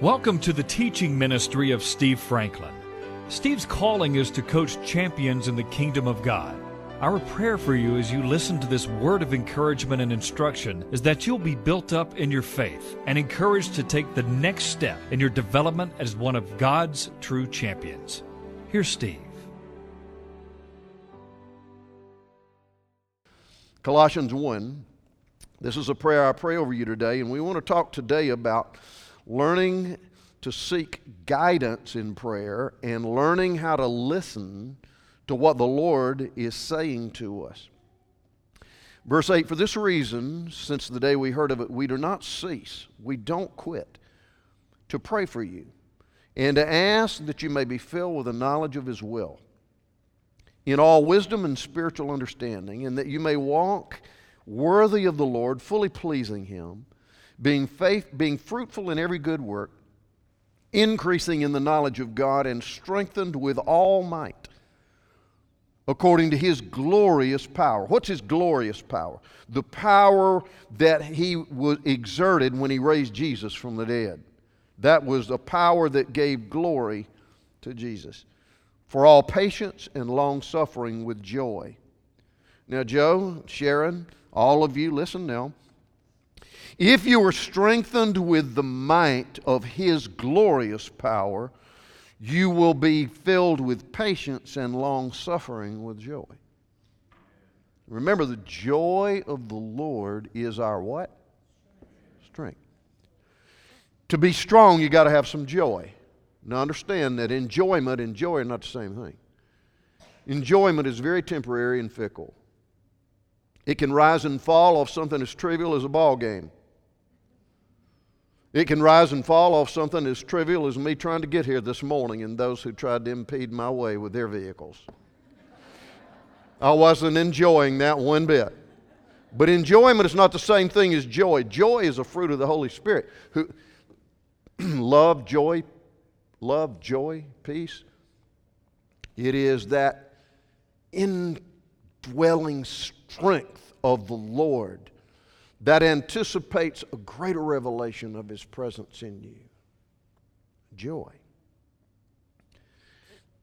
Welcome to the teaching ministry of Steve Franklin. Steve's calling is to coach champions in the kingdom of God. Our prayer for you as you listen to this word of encouragement and instruction is that you'll be built up in your faith and encouraged to take the next step in your development as one of God's true champions. Here's Steve. Colossians 1. This is a prayer I pray over you today, and we want to talk today about learning to seek guidance in prayer and learning how to listen to what the Lord is saying to us. Verse 8 For this reason, since the day we heard of it, we do not cease, we don't quit to pray for you and to ask that you may be filled with the knowledge of His will in all wisdom and spiritual understanding, and that you may walk worthy of the Lord, fully pleasing Him, being, faith, being fruitful in every good work, increasing in the knowledge of God, and strengthened with all might according to his glorious power. What's his glorious power? The power that he was exerted when he raised Jesus from the dead. That was the power that gave glory to Jesus. For all patience and long suffering with joy. Now, Joe, Sharon, all of you, listen now. If you are strengthened with the might of his glorious power, you will be filled with patience and long suffering with joy. Remember, the joy of the Lord is our what? Strength. To be strong, you got to have some joy. Now, understand that enjoyment and joy are not the same thing. Enjoyment is very temporary and fickle. It can rise and fall off something as trivial as a ball game. It can rise and fall off something as trivial as me trying to get here this morning and those who tried to impede my way with their vehicles. I wasn't enjoying that one bit. But enjoyment is not the same thing as joy. Joy is a fruit of the Holy Spirit. Who love, joy, love, joy, peace. It is that indwelling strength of the Lord that anticipates a greater revelation of His presence in you. Joy.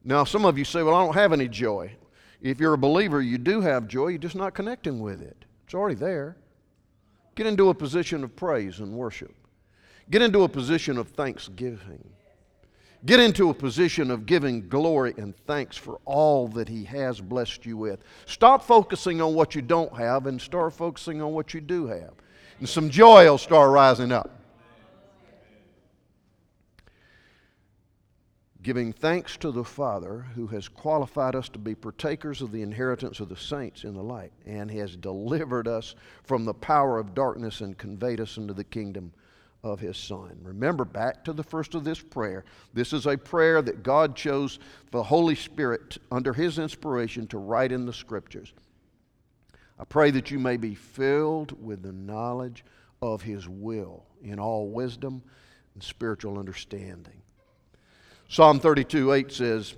Now, some of you say, Well, I don't have any joy. If you're a believer, you do have joy, you're just not connecting with it. It's already there. Get into a position of praise and worship, get into a position of thanksgiving. Get into a position of giving glory and thanks for all that He has blessed you with. Stop focusing on what you don't have and start focusing on what you do have. And some joy will start rising up. Giving thanks to the Father who has qualified us to be partakers of the inheritance of the saints in the light and has delivered us from the power of darkness and conveyed us into the kingdom of his son. Remember back to the first of this prayer. This is a prayer that God chose the Holy Spirit under his inspiration to write in the scriptures. I pray that you may be filled with the knowledge of his will in all wisdom and spiritual understanding. Psalm 32 8 says,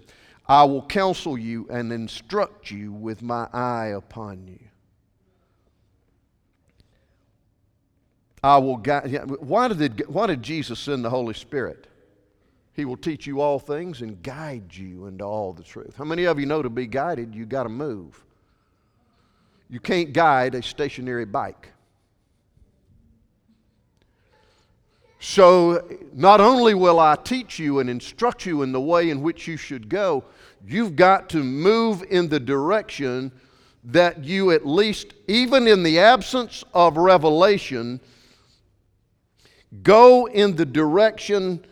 I will counsel you and instruct you with my eye upon you. I will guide. Why did, why did Jesus send the Holy Spirit? He will teach you all things and guide you into all the truth. How many of you know to be guided, you got to move? You can't guide a stationary bike. So, not only will I teach you and instruct you in the way in which you should go, you've got to move in the direction that you, at least, even in the absence of revelation, Go in the direction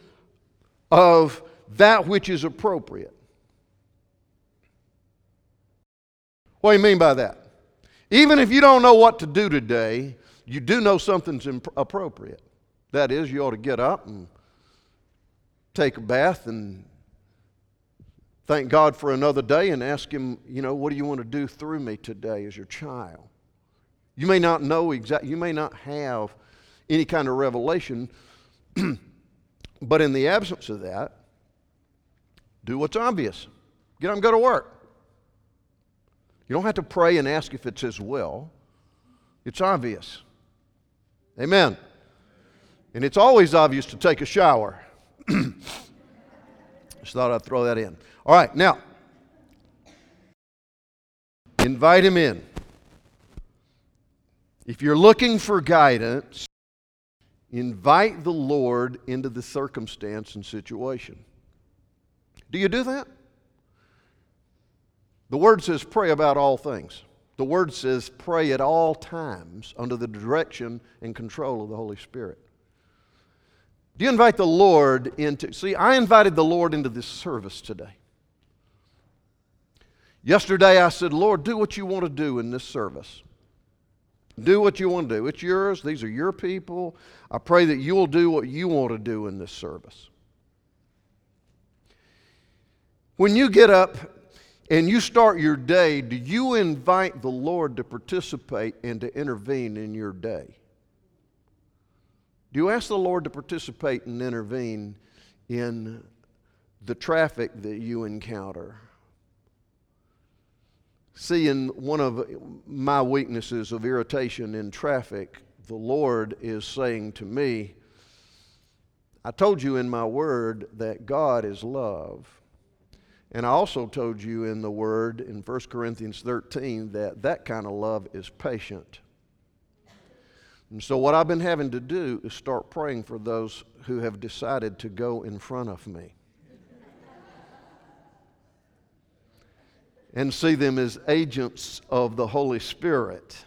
of that which is appropriate. What do you mean by that? Even if you don't know what to do today, you do know something's imp- appropriate. That is, you ought to get up and take a bath and thank God for another day and ask Him, you know, what do you want to do through me today as your child? You may not know exactly, you may not have any kind of revelation. but in the absence of that, do what's obvious. Get up and go to work. You don't have to pray and ask if it's His will, it's obvious. Amen. And it's always obvious to take a shower. Just thought I'd throw that in. All right, now, invite him in. If you're looking for guidance, invite the Lord into the circumstance and situation. Do you do that? The Word says, pray about all things. The Word says, pray at all times under the direction and control of the Holy Spirit. Do you invite the Lord into? See, I invited the Lord into this service today. Yesterday I said, Lord, do what you want to do in this service. Do what you want to do. It's yours. These are your people. I pray that you will do what you want to do in this service. When you get up and you start your day, do you invite the Lord to participate and to intervene in your day? Do you ask the Lord to participate and intervene in the traffic that you encounter? See, in one of my weaknesses of irritation in traffic, the Lord is saying to me, I told you in my word that God is love. And I also told you in the word in 1 Corinthians 13 that that kind of love is patient. And so, what I've been having to do is start praying for those who have decided to go in front of me and see them as agents of the Holy Spirit.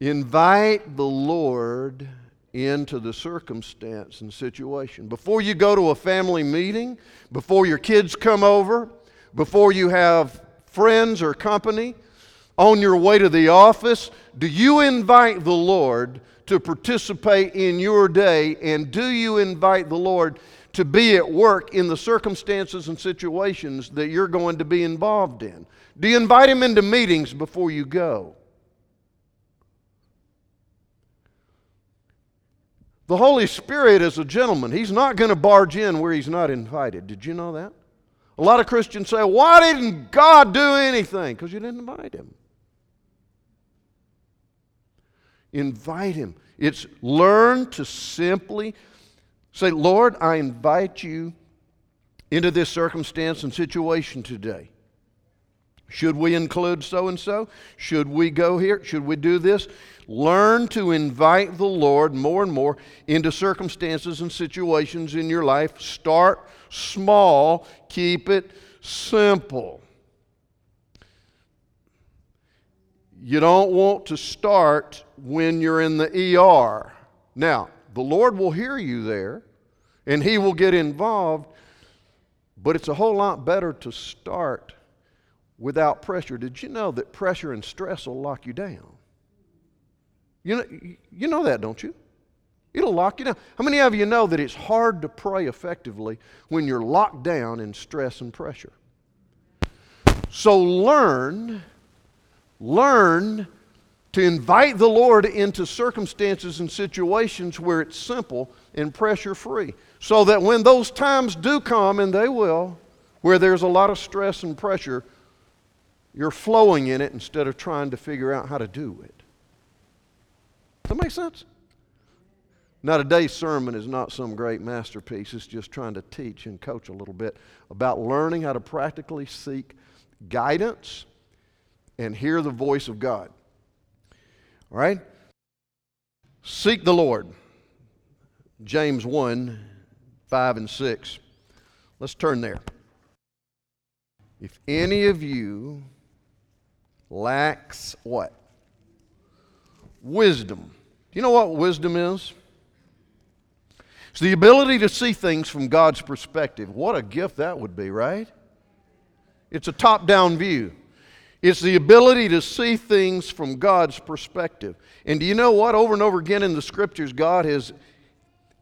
Invite the Lord into the circumstance and situation. Before you go to a family meeting, before your kids come over, before you have friends or company, on your way to the office, do you invite the Lord to participate in your day? And do you invite the Lord to be at work in the circumstances and situations that you're going to be involved in? Do you invite Him into meetings before you go? The Holy Spirit is a gentleman. He's not going to barge in where He's not invited. Did you know that? A lot of Christians say, Why didn't God do anything? Because you didn't invite Him. Invite Him. It's learn to simply say, Lord, I invite you into this circumstance and situation today. Should we include so and so? Should we go here? Should we do this? Learn to invite the Lord more and more into circumstances and situations in your life. Start small, keep it simple. You don't want to start when you're in the ER. Now, the Lord will hear you there and He will get involved, but it's a whole lot better to start without pressure. Did you know that pressure and stress will lock you down? You know, you know that, don't you? It'll lock you down. How many of you know that it's hard to pray effectively when you're locked down in stress and pressure? So learn learn to invite the Lord into circumstances and situations where it's simple and pressure free. So that when those times do come, and they will, where there's a lot of stress and pressure, you're flowing in it instead of trying to figure out how to do it. Does that make sense? Now, today's sermon is not some great masterpiece. It's just trying to teach and coach a little bit about learning how to practically seek guidance and hear the voice of God. All right? Seek the Lord. James 1 5 and 6. Let's turn there. If any of you lacks what? Wisdom. Do you know what wisdom is? It's the ability to see things from God's perspective. What a gift that would be, right? It's a top down view. It's the ability to see things from God's perspective. And do you know what? Over and over again in the scriptures, God has,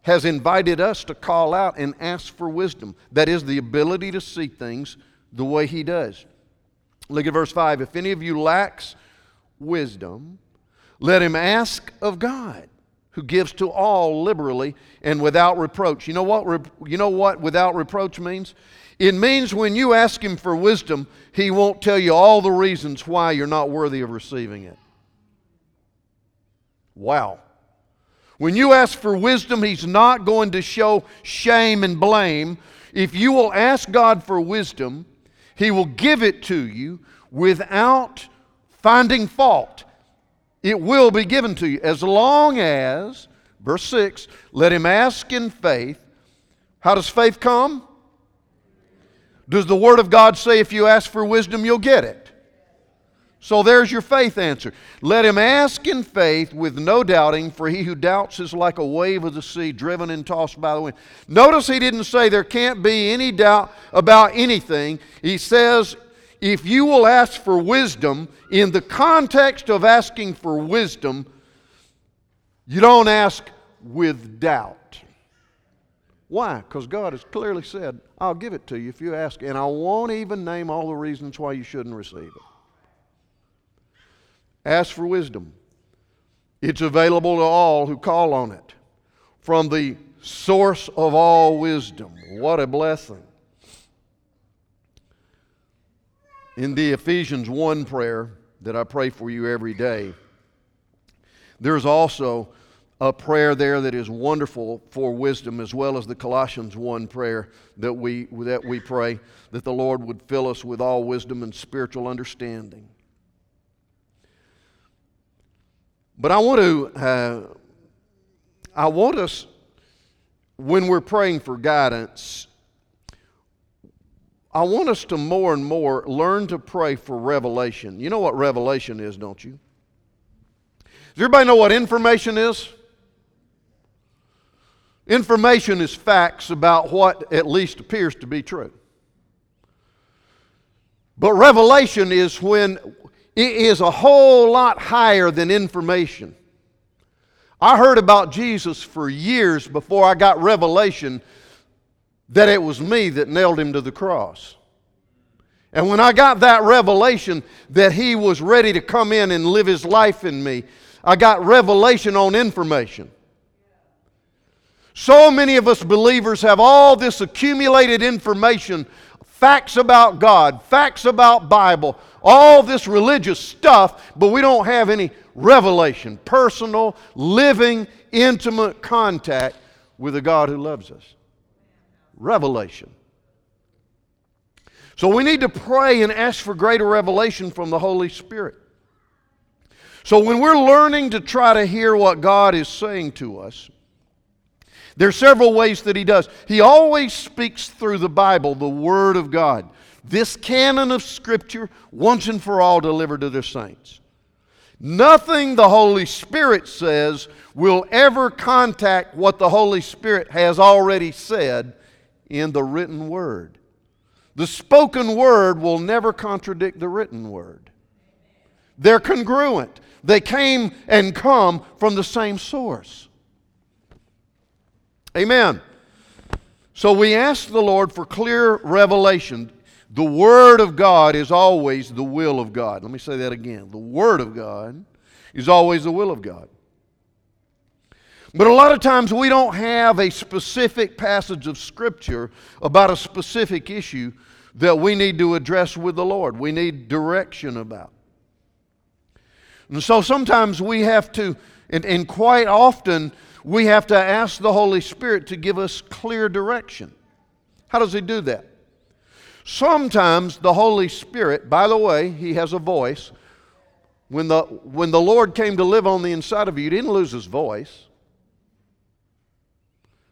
has invited us to call out and ask for wisdom. That is the ability to see things the way He does. Look at verse 5. If any of you lacks wisdom, let him ask of God, who gives to all liberally and without reproach. You know what, you know what without reproach means? It means when you ask Him for wisdom, He won't tell you all the reasons why you're not worthy of receiving it. Wow. When you ask for wisdom, He's not going to show shame and blame. If you will ask God for wisdom, He will give it to you without finding fault. It will be given to you as long as, verse 6, let him ask in faith. How does faith come? Does the Word of God say if you ask for wisdom, you'll get it? So there's your faith answer. Let him ask in faith with no doubting, for he who doubts is like a wave of the sea driven and tossed by the wind. Notice he didn't say there can't be any doubt about anything. He says, if you will ask for wisdom, in the context of asking for wisdom, you don't ask with doubt. Why? Because God has clearly said, I'll give it to you if you ask, and I won't even name all the reasons why you shouldn't receive it. Ask for wisdom. It's available to all who call on it from the source of all wisdom. What a blessing. In the Ephesians 1 prayer that I pray for you every day, there's also a prayer there that is wonderful for wisdom, as well as the Colossians 1 prayer that we, that we pray that the Lord would fill us with all wisdom and spiritual understanding. But I want to, uh, I want us, when we're praying for guidance, I want us to more and more learn to pray for revelation. You know what revelation is, don't you? Does everybody know what information is? Information is facts about what at least appears to be true. But revelation is when it is a whole lot higher than information. I heard about Jesus for years before I got revelation that it was me that nailed him to the cross. And when I got that revelation that he was ready to come in and live his life in me, I got revelation on information. So many of us believers have all this accumulated information, facts about God, facts about Bible, all this religious stuff, but we don't have any revelation, personal, living, intimate contact with a God who loves us. Revelation. So we need to pray and ask for greater revelation from the Holy Spirit. So when we're learning to try to hear what God is saying to us, there are several ways that He does. He always speaks through the Bible, the Word of God this canon of Scripture once and for all delivered to the saints. Nothing the Holy Spirit says will ever contact what the Holy Spirit has already said in the written word. The spoken word will never contradict the written word. They're congruent. They came and come from the same source. Amen. So we ask the Lord for clear revelation. The Word of God is always the will of God. Let me say that again. The Word of God is always the will of God. But a lot of times we don't have a specific passage of Scripture about a specific issue that we need to address with the Lord. We need direction about. And so sometimes we have to, and, and quite often, we have to ask the Holy Spirit to give us clear direction. How does He do that? Sometimes the Holy Spirit, by the way, He has a voice. When the, when the Lord came to live on the inside of you, He didn't lose His voice.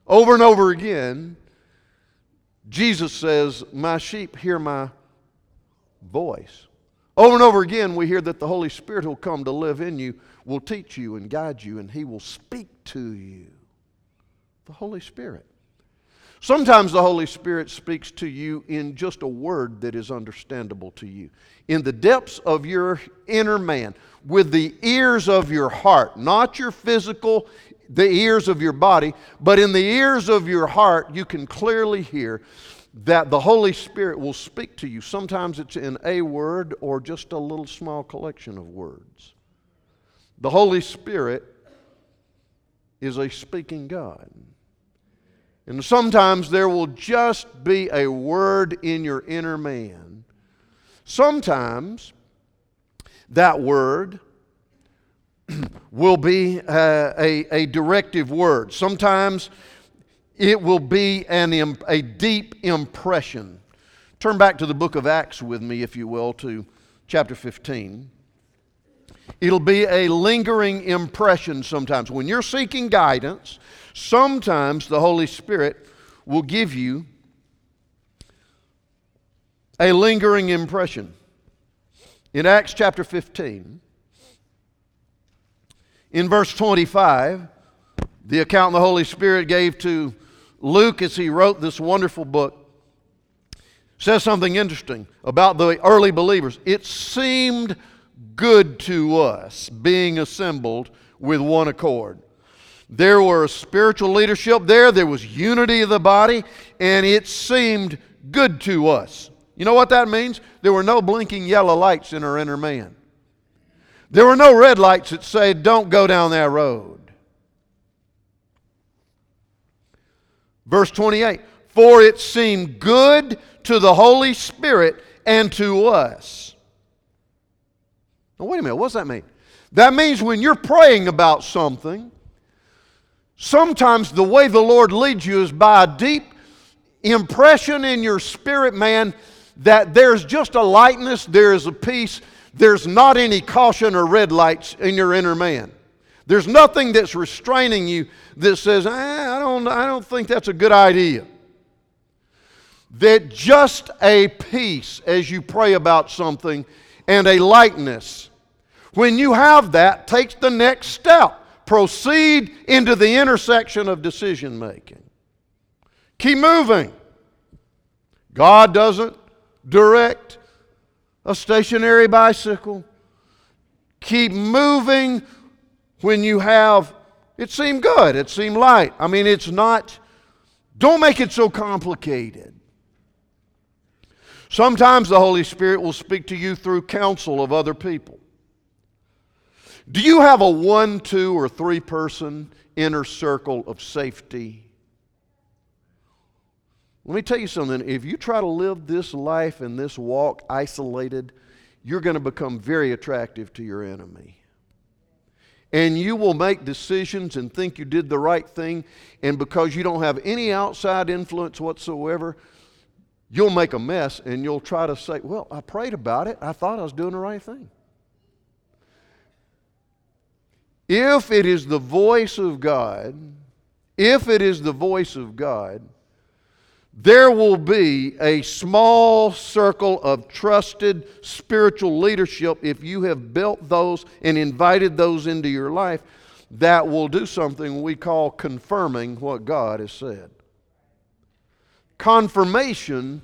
Over and over again, Jesus says, My sheep hear my voice. Over and over again, we hear that the Holy Spirit will come to live in you, will teach you and guide you, and He will speak to you. The Holy Spirit. Sometimes the Holy Spirit speaks to you in just a word that is understandable to you. In the depths of your inner man, with the ears of your heart, not your physical, the ears of your body, but in the ears of your heart, you can clearly hear that the Holy Spirit will speak to you. Sometimes it's in a word or just a little small collection of words. The Holy Spirit is a speaking God. And sometimes there will just be a word in your inner man. Sometimes that word will be uh, a, a directive word. Sometimes it will be an, a deep impression. Turn back to the book of Acts with me, if you will, to chapter 15. It'll be a lingering impression sometimes. When you're seeking guidance, sometimes the Holy Spirit will give you a lingering impression. In Acts chapter 15, in verse 25, the account the Holy Spirit gave to Luke as he wrote this wonderful book says something interesting about the early believers. It seemed good to us being assembled with one accord. There were spiritual leadership there, there was unity of the body, and it seemed good to us. You know what that means? There were no blinking yellow lights in our inner man. There were no red lights that said, don't go down that road. Verse 28 For it seemed good to the Holy Spirit and to us. Now, wait a minute, what does that mean? That means when you're praying about something, sometimes the way the Lord leads you is by a deep impression in your spirit, man, that there's just a lightness, there is a peace, there's not any caution or red lights in your inner man. There's nothing that's restraining you that says, eh, I, don't, I don't think that's a good idea. That just a peace as you pray about something and a lightness, when you have that, takes the next step. Proceed into the intersection of decision making. Keep moving. God doesn't direct a stationary bicycle. Keep moving when you have, it seemed good, it seemed light. I mean, it's not, don't make it so complicated. Sometimes the Holy Spirit will speak to you through counsel of other people. Do you have a one, two, or three person inner circle of safety? Let me tell you something. If you try to live this life and this walk isolated, you're going to become very attractive to your enemy. And you will make decisions and think you did the right thing, and because you don't have any outside influence whatsoever, you'll make a mess and you'll try to say, Well, I prayed about it. I thought I was doing the right thing. If it is the voice of God, if it is the voice of God, there will be a small circle of trusted spiritual leadership if you have built those and invited those into your life that will do something we call confirming what God has said. Confirmation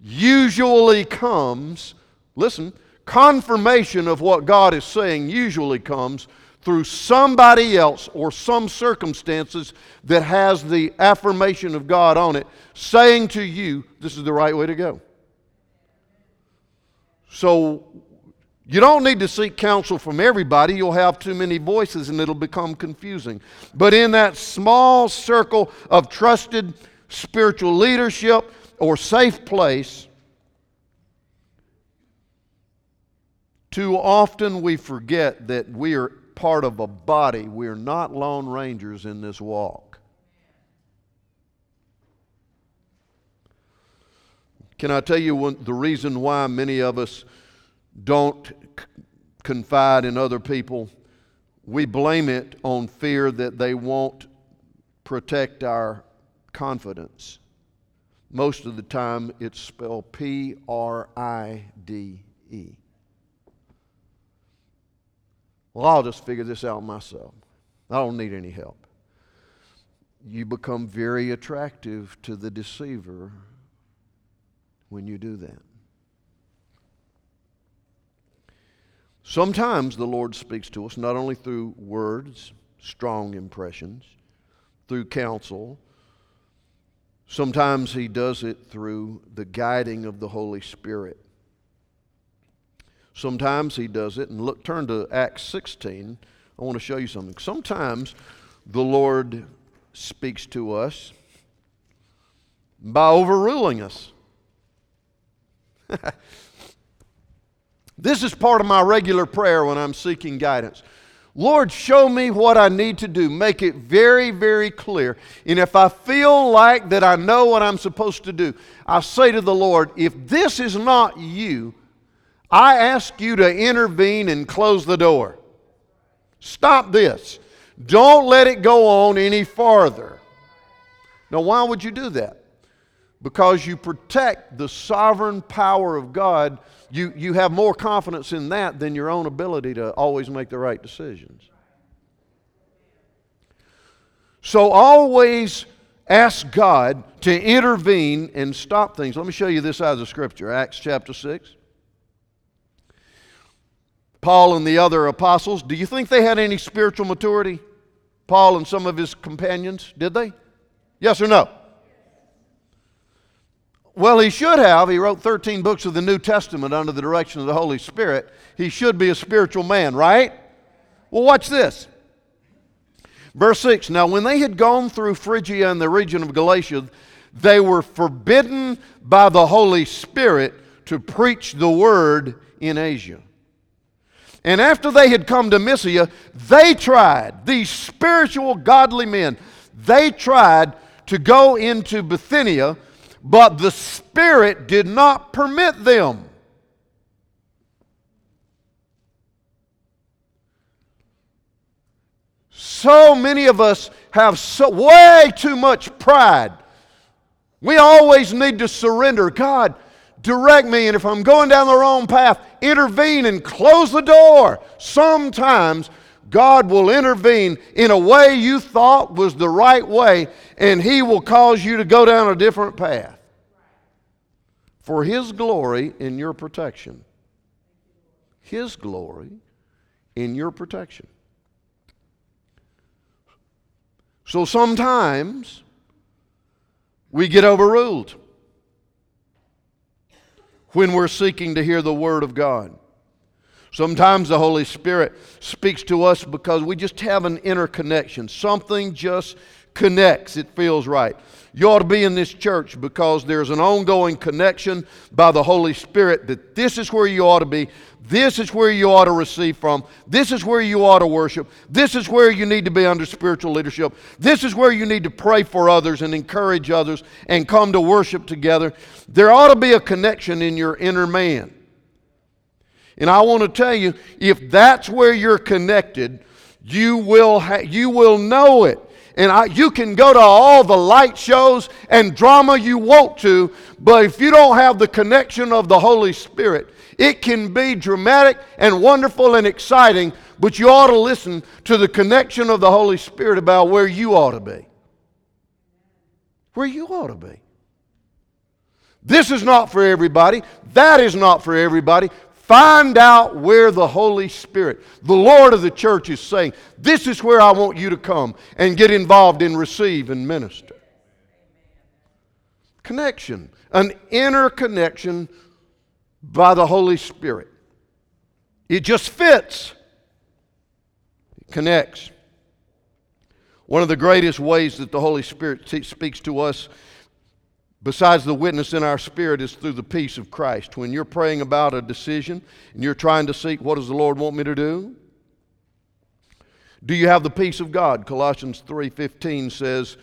usually comes, listen, confirmation of what God is saying usually comes through somebody else or some circumstances that has the affirmation of God on it, saying to you, this is the right way to go. So you don't need to seek counsel from everybody. You'll have too many voices and it'll become confusing. But in that small circle of trusted spiritual leadership or safe place, too often we forget that we are part of a body. We're not lone rangers in this walk. Can I tell you the reason why many of us don't confide in other people? We blame it on fear that they won't protect our confidence. Most of the time, it's spelled P R I D E. Well, I'll just figure this out myself. I don't need any help. You become very attractive to the deceiver when you do that. Sometimes the Lord speaks to us not only through words, strong impressions, through counsel, sometimes He does it through the guiding of the Holy Spirit. Sometimes he does it. And look, turn to Acts 16. I want to show you something. Sometimes the Lord speaks to us by overruling us. this is part of my regular prayer when I'm seeking guidance. Lord, show me what I need to do. Make it very, very clear. And if I feel like that I know what I'm supposed to do, I say to the Lord, if this is not you, I ask you to intervene and close the door. Stop this. Don't let it go on any farther. Now, why would you do that? Because you protect the sovereign power of God. You, you have more confidence in that than your own ability to always make the right decisions. So, always ask God to intervene and stop things. Let me show you this out of scripture Acts chapter 6. Paul and the other apostles, do you think they had any spiritual maturity? Paul and some of his companions, did they? Yes or no? Well, he should have. He wrote 13 books of the New Testament under the direction of the Holy Spirit. He should be a spiritual man, right? Well, watch this. Verse 6 Now, when they had gone through Phrygia and the region of Galatia, they were forbidden by the Holy Spirit to preach the word in Asia. And after they had come to Mysia, they tried, these spiritual, godly men, they tried to go into Bithynia, but the Spirit did not permit them. So many of us have so, way too much pride. We always need to surrender. God, direct me, and if I'm going down the wrong path, intervene and close the door. Sometimes God will intervene in a way you thought was the right way, and He will cause you to go down a different path for His glory in your protection. His glory in your protection. So sometimes we get overruled when we're seeking to hear the Word of God. Sometimes the Holy Spirit speaks to us because we just have an inner connection. Something just connects, it feels right. You ought to be in this church because there's an ongoing connection by the Holy Spirit that this is where you ought to be. This is where you ought to receive from. This is where you ought to worship. This is where you need to be under spiritual leadership. This is where you need to pray for others and encourage others and come to worship together. There ought to be a connection in your inner man. And I want to tell you if that's where you're connected, you will, ha- you will know it. And I, you can go to all the light shows and drama you want to, but if you don't have the connection of the Holy Spirit, it can be dramatic and wonderful and exciting, but you ought to listen to the connection of the Holy Spirit about where you ought to be. Where you ought to be. This is not for everybody. That is not for everybody. Find out where the Holy Spirit, the Lord of the church, is saying, This is where I want you to come and get involved and receive and minister. Connection, an inner connection by the Holy Spirit. It just fits, it connects. One of the greatest ways that the Holy Spirit speaks to us Besides the witness in our spirit is through the peace of Christ. When you're praying about a decision and you're trying to seek what does the Lord want me to do? Do you have the peace of God? Colossians 3:15 says,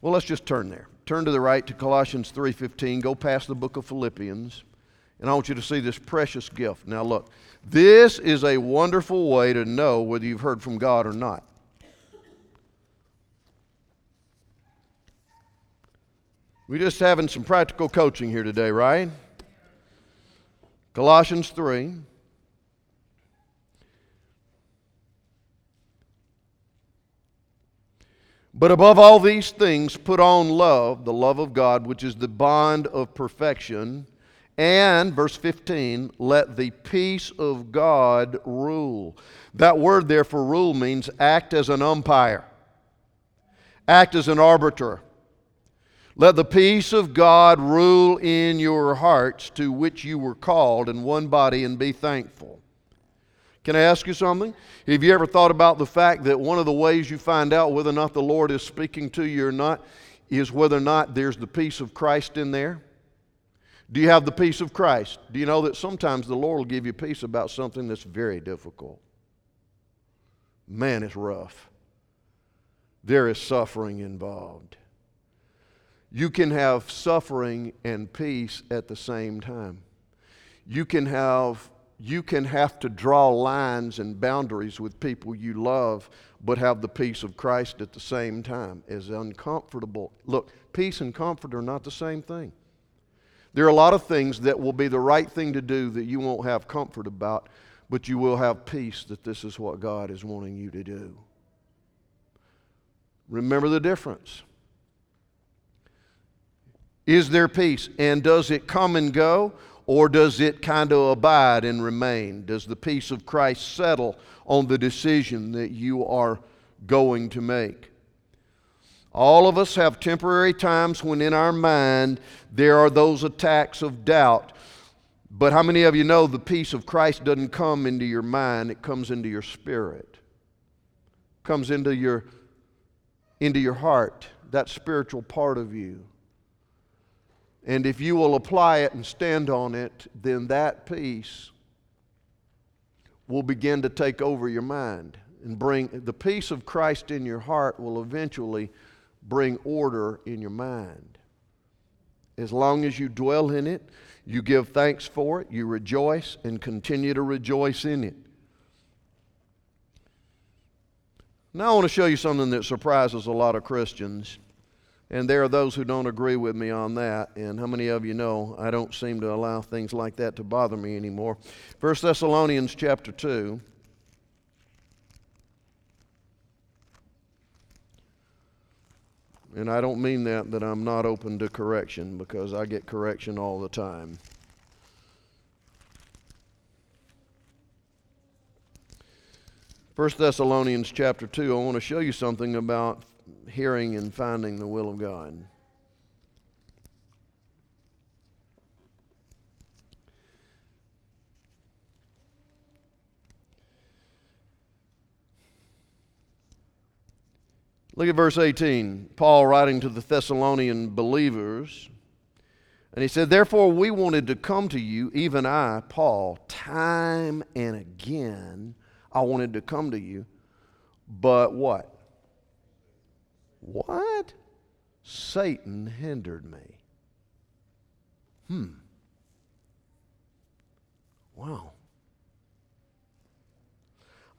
well, let's just turn there. Turn to the right to Colossians 3:15, go past the book of Philippians, and I want you to see this precious gift. Now look, this is a wonderful way to know whether you've heard from God or not. We're just having some practical coaching here today, right? Colossians 3. But above all these things, put on love, the love of God, which is the bond of perfection. And, verse 15, let the peace of God rule. That word there for rule means act as an umpire, act as an arbiter let the peace of God rule in your hearts to which you were called in one body and be thankful. Can I ask you something? Have you ever thought about the fact that one of the ways you find out whether or not the Lord is speaking to you or not is whether or not there's the peace of Christ in there? Do you have the peace of Christ? Do you know that sometimes the Lord will give you peace about something that's very difficult? man, it's rough. There is suffering involved. You can have suffering and peace at the same time. You can have you can have to draw lines and boundaries with people you love, but have the peace of Christ at the same time. As uncomfortable. Look, peace and comfort are not the same thing. There are a lot of things that will be the right thing to do that you won't have comfort about, but you will have peace that this is what God is wanting you to do. Remember the difference. Is there peace? And does it come and go? Or does it kind of abide and remain? Does the peace of Christ settle on the decision that you are going to make? All of us have temporary times when in our mind there are those attacks of doubt. But how many of you know the peace of Christ doesn't come into your mind, it comes into your spirit. It comes into your into your heart, that spiritual part of you. And if you will apply it and stand on it, then that peace will begin to take over your mind and bring the peace of Christ in your heart will eventually bring order in your mind. As long as you dwell in it, you give thanks for it, you rejoice and continue to rejoice in it. Now, I want to show you something that surprises a lot of Christians. And there are those who don't agree with me on that. And how many of you know I don't seem to allow things like that to bother me anymore? 1 Thessalonians chapter 2. And I don't mean that that I'm not open to correction because I get correction all the time. First Thessalonians chapter 2, I want to show you something about hearing and finding the will of God. Look at verse 18. Paul writing to the Thessalonian believers. And he said, Therefore, we wanted to come to you, even I, Paul, time and again. I wanted to come to you. But what? What? Satan hindered me. Hmm. Wow.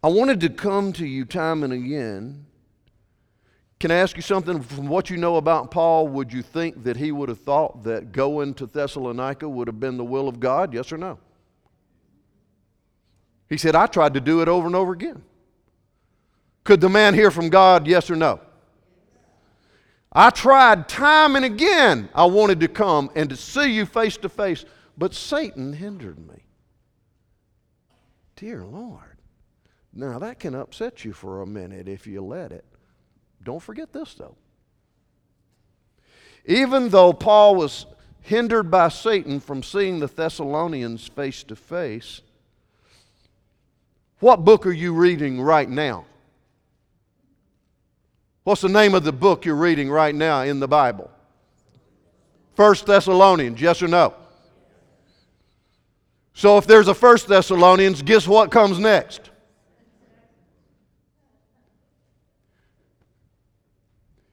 I wanted to come to you time and again. Can I ask you something? From what you know about Paul, would you think that he would have thought that going to Thessalonica would have been the will of God? Yes or no? He said, I tried to do it over and over again. Could the man hear from God? Yes or no? I tried time and again. I wanted to come and to see you face to face, but Satan hindered me. Dear Lord. Now, that can upset you for a minute if you let it. Don't forget this, though. Even though Paul was hindered by Satan from seeing the Thessalonians face to face, what book are you reading right now? What's the name of the book you're reading right now in the Bible? First Thessalonians, yes or no? So if there's a First Thessalonians, guess what comes next?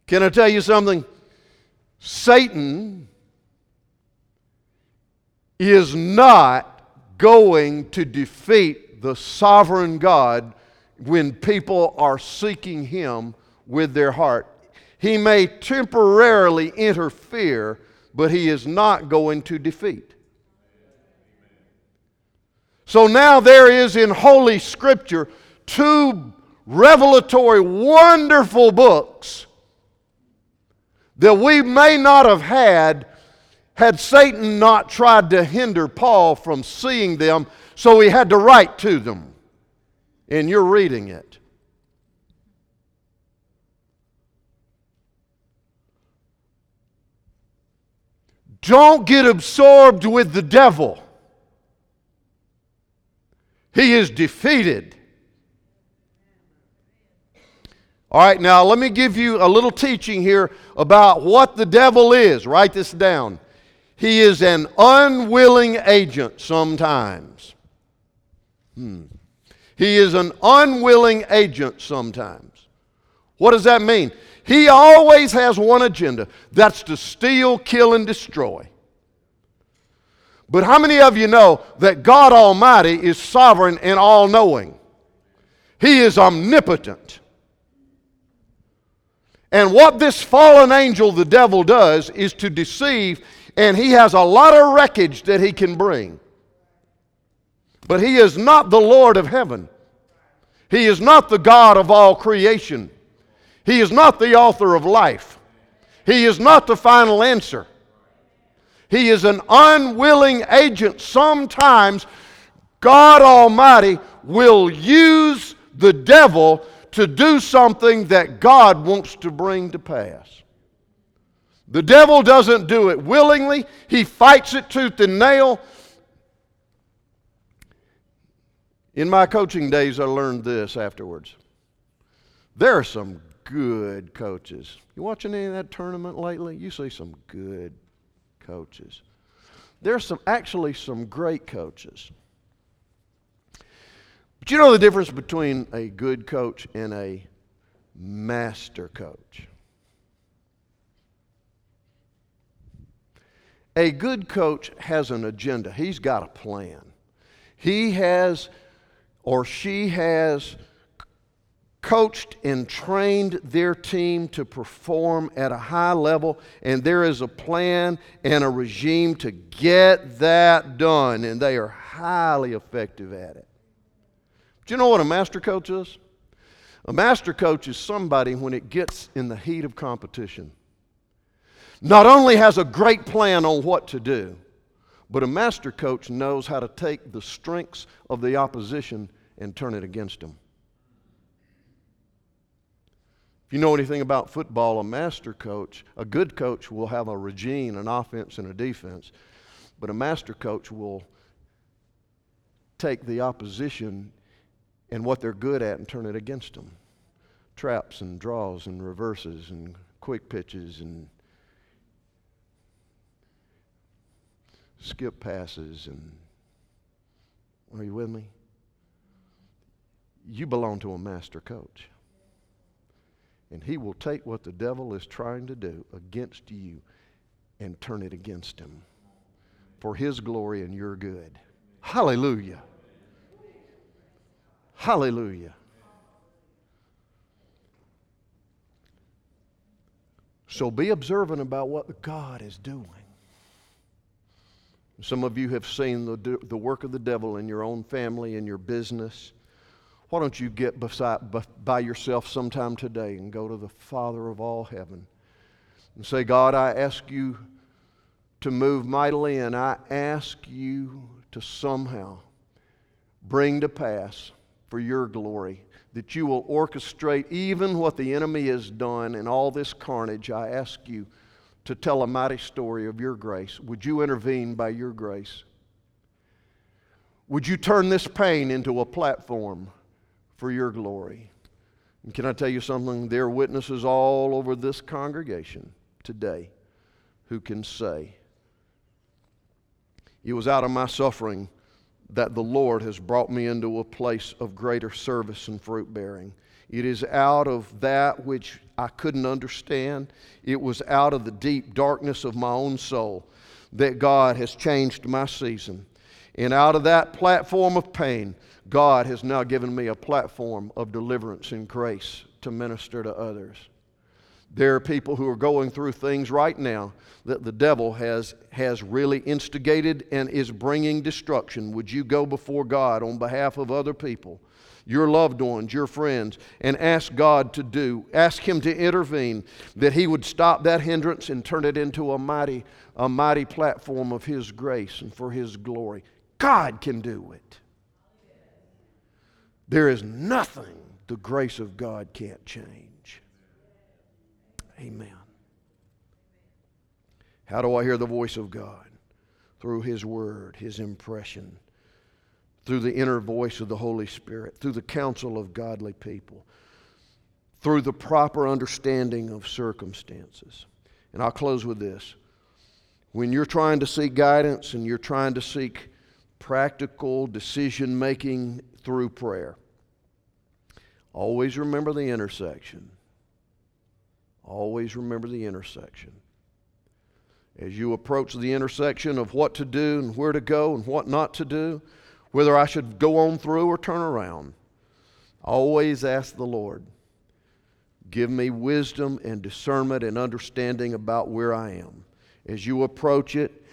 Can I tell you something? Satan is not going to defeat the sovereign God when people are seeking him with their heart. He may temporarily interfere, but he is not going to defeat. So now there is in Holy Scripture two revelatory, wonderful books that we may not have had had Satan not tried to hinder Paul from seeing them, so he had to write to them. And you're reading it. Don't get absorbed with the devil. He is defeated. All right, now let me give you a little teaching here about what the devil is. Write this down. He is an unwilling agent sometimes. Hmm. He is an unwilling agent sometimes. What does that mean? He always has one agenda that's to steal, kill, and destroy. But how many of you know that God Almighty is sovereign and all knowing? He is omnipotent. And what this fallen angel, the devil, does is to deceive, and he has a lot of wreckage that he can bring. But he is not the Lord of heaven. He is not the God of all creation. He is not the author of life. He is not the final answer. He is an unwilling agent. Sometimes God Almighty will use the devil to do something that God wants to bring to pass. The devil doesn't do it willingly, he fights it tooth and nail. In my coaching days, I learned this afterwards. There are some good coaches. You watching any of that tournament lately? You see some good coaches. There's some actually some great coaches. But you know the difference between a good coach and a master coach? A good coach has an agenda, he's got a plan. He has or she has coached and trained their team to perform at a high level, and there is a plan and a regime to get that done, and they are highly effective at it. Do you know what a master coach is? A master coach is somebody when it gets in the heat of competition. Not only has a great plan on what to do, but a master coach knows how to take the strengths of the opposition and turn it against them. If you know anything about football, a master coach, a good coach will have a regime, an offense, and a defense. But a master coach will take the opposition and what they're good at and turn it against them. Traps and draws and reverses and quick pitches and skip passes and are you with me? You belong to a master coach. And he will take what the devil is trying to do against you and turn it against him for his glory and your good. Hallelujah. Hallelujah. So be observant about what God is doing. Some of you have seen the, the work of the devil in your own family, in your business. Why don't you get beside, by yourself sometime today and go to the Father of all heaven and say, God, I ask you to move mightily, and I ask you to somehow bring to pass for your glory that you will orchestrate even what the enemy has done and all this carnage. I ask you to tell a mighty story of your grace. Would you intervene by your grace? Would you turn this pain into a platform for your glory. And can I tell you something? There are witnesses all over this congregation today who can say, It was out of my suffering that the Lord has brought me into a place of greater service and fruit bearing. It is out of that which I couldn't understand. It was out of the deep darkness of my own soul that God has changed my season. And out of that platform of pain, God has now given me a platform of deliverance and grace to minister to others. There are people who are going through things right now that the devil has, has really instigated and is bringing destruction. Would you go before God on behalf of other people, your loved ones, your friends, and ask God to do, ask Him to intervene, that He would stop that hindrance and turn it into a mighty, a mighty platform of His grace and for His glory? God can do it. There is nothing the grace of God can't change. Amen. How do I hear the voice of God? Through His Word, His impression, through the inner voice of the Holy Spirit, through the counsel of godly people, through the proper understanding of circumstances. And I'll close with this. When you're trying to seek guidance and you're trying to seek practical decision making through prayer. Always remember the intersection. Always remember the intersection. As you approach the intersection of what to do and where to go and what not to do, whether I should go on through or turn around, always ask the Lord, give me wisdom and discernment and understanding about where I am. As you approach it,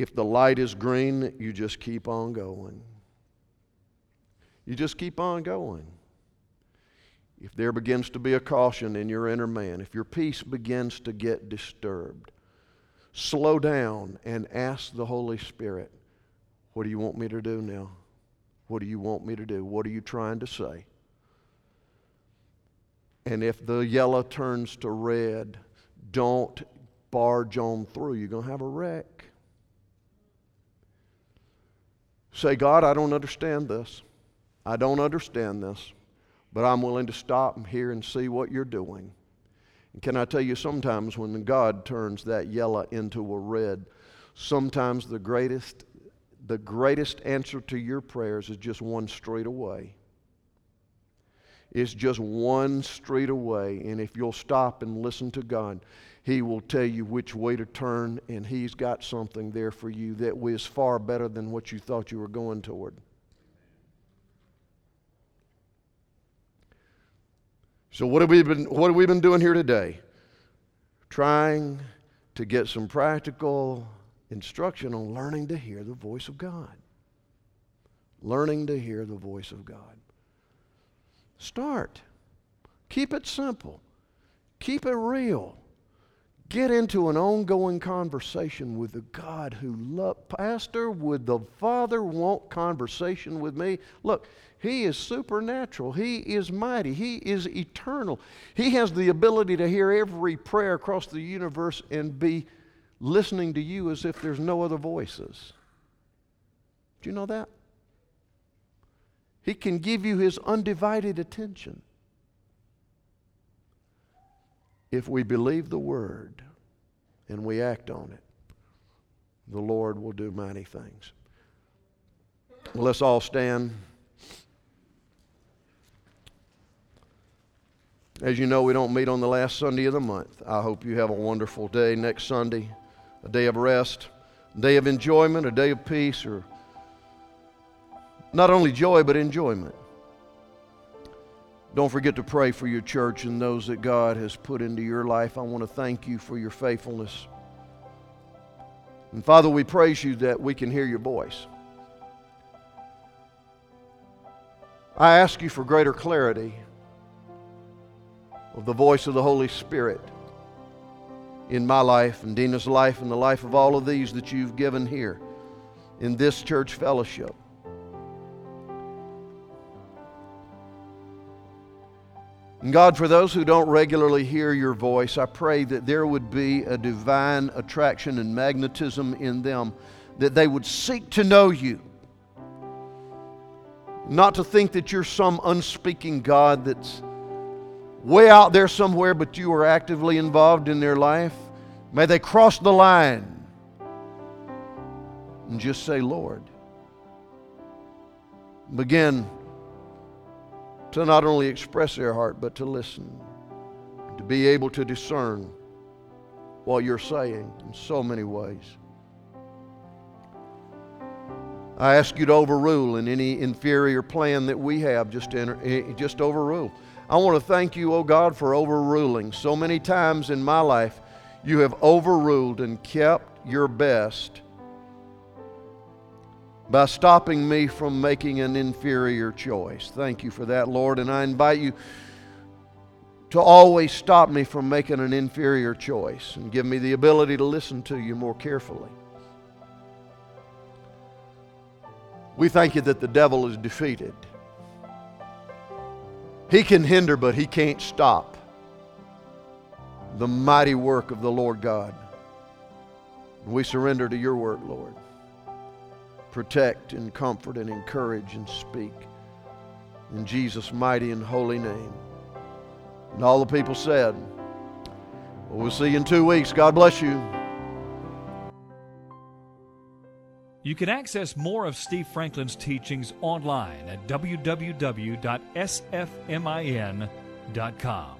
if the light is green, you just keep on going. You just keep on going. If there begins to be a caution in your inner man, if your peace begins to get disturbed, slow down and ask the Holy Spirit, What do you want me to do now? What do you want me to do? What are you trying to say? And if the yellow turns to red, don't barge on through. You're going to have a wreck. Say, God, I don't understand this. I don't understand this, but I'm willing to stop here and see what you're doing. And can I tell you, sometimes when God turns that yellow into a red, sometimes the greatest, the greatest answer to your prayers is just one street away. It's just one street away. And if you'll stop and listen to God, He will tell you which way to turn, and He's got something there for you that is far better than what you thought you were going toward. So, what have we been, what have we been doing here today? Trying to get some practical instruction on learning to hear the voice of God. Learning to hear the voice of God. Start. Keep it simple. Keep it real. Get into an ongoing conversation with the God who loves. Pastor, would the Father want conversation with me? Look, He is supernatural. He is mighty. He is eternal. He has the ability to hear every prayer across the universe and be listening to you as if there's no other voices. Do you know that? He can give you His undivided attention. If we believe the Word and we act on it, the Lord will do mighty things. Let's all stand. As you know, we don't meet on the last Sunday of the month. I hope you have a wonderful day next Sunday, a day of rest, a day of enjoyment, a day of peace, or not only joy, but enjoyment. Don't forget to pray for your church and those that God has put into your life. I want to thank you for your faithfulness. And Father, we praise you that we can hear your voice. I ask you for greater clarity of the voice of the Holy Spirit in my life and Dina's life and the life of all of these that you've given here in this church fellowship. And God, for those who don't regularly hear your voice, I pray that there would be a divine attraction and magnetism in them, that they would seek to know you. Not to think that you're some unspeaking God that's way out there somewhere, but you are actively involved in their life. May they cross the line and just say, Lord. Begin to not only express their heart, but to listen, to be able to discern what you're saying in so many ways. I ask you to overrule in any inferior plan that we have, just, enter, eh, just overrule. I want to thank you, oh God, for overruling. So many times in my life, you have overruled and kept your best by stopping me from making an inferior choice. Thank you for that, Lord. And I invite you to always stop me from making an inferior choice and give me the ability to listen to you more carefully. We thank you that the devil is defeated. He can hinder, but he can't stop the mighty work of the Lord God. We surrender to your work, Lord protect and comfort and encourage and speak. In Jesus' mighty and holy name. And all the people said, well, We'll see you in two weeks. God bless you. You can access more of Steve Franklin's teachings online at www.sfmin.com.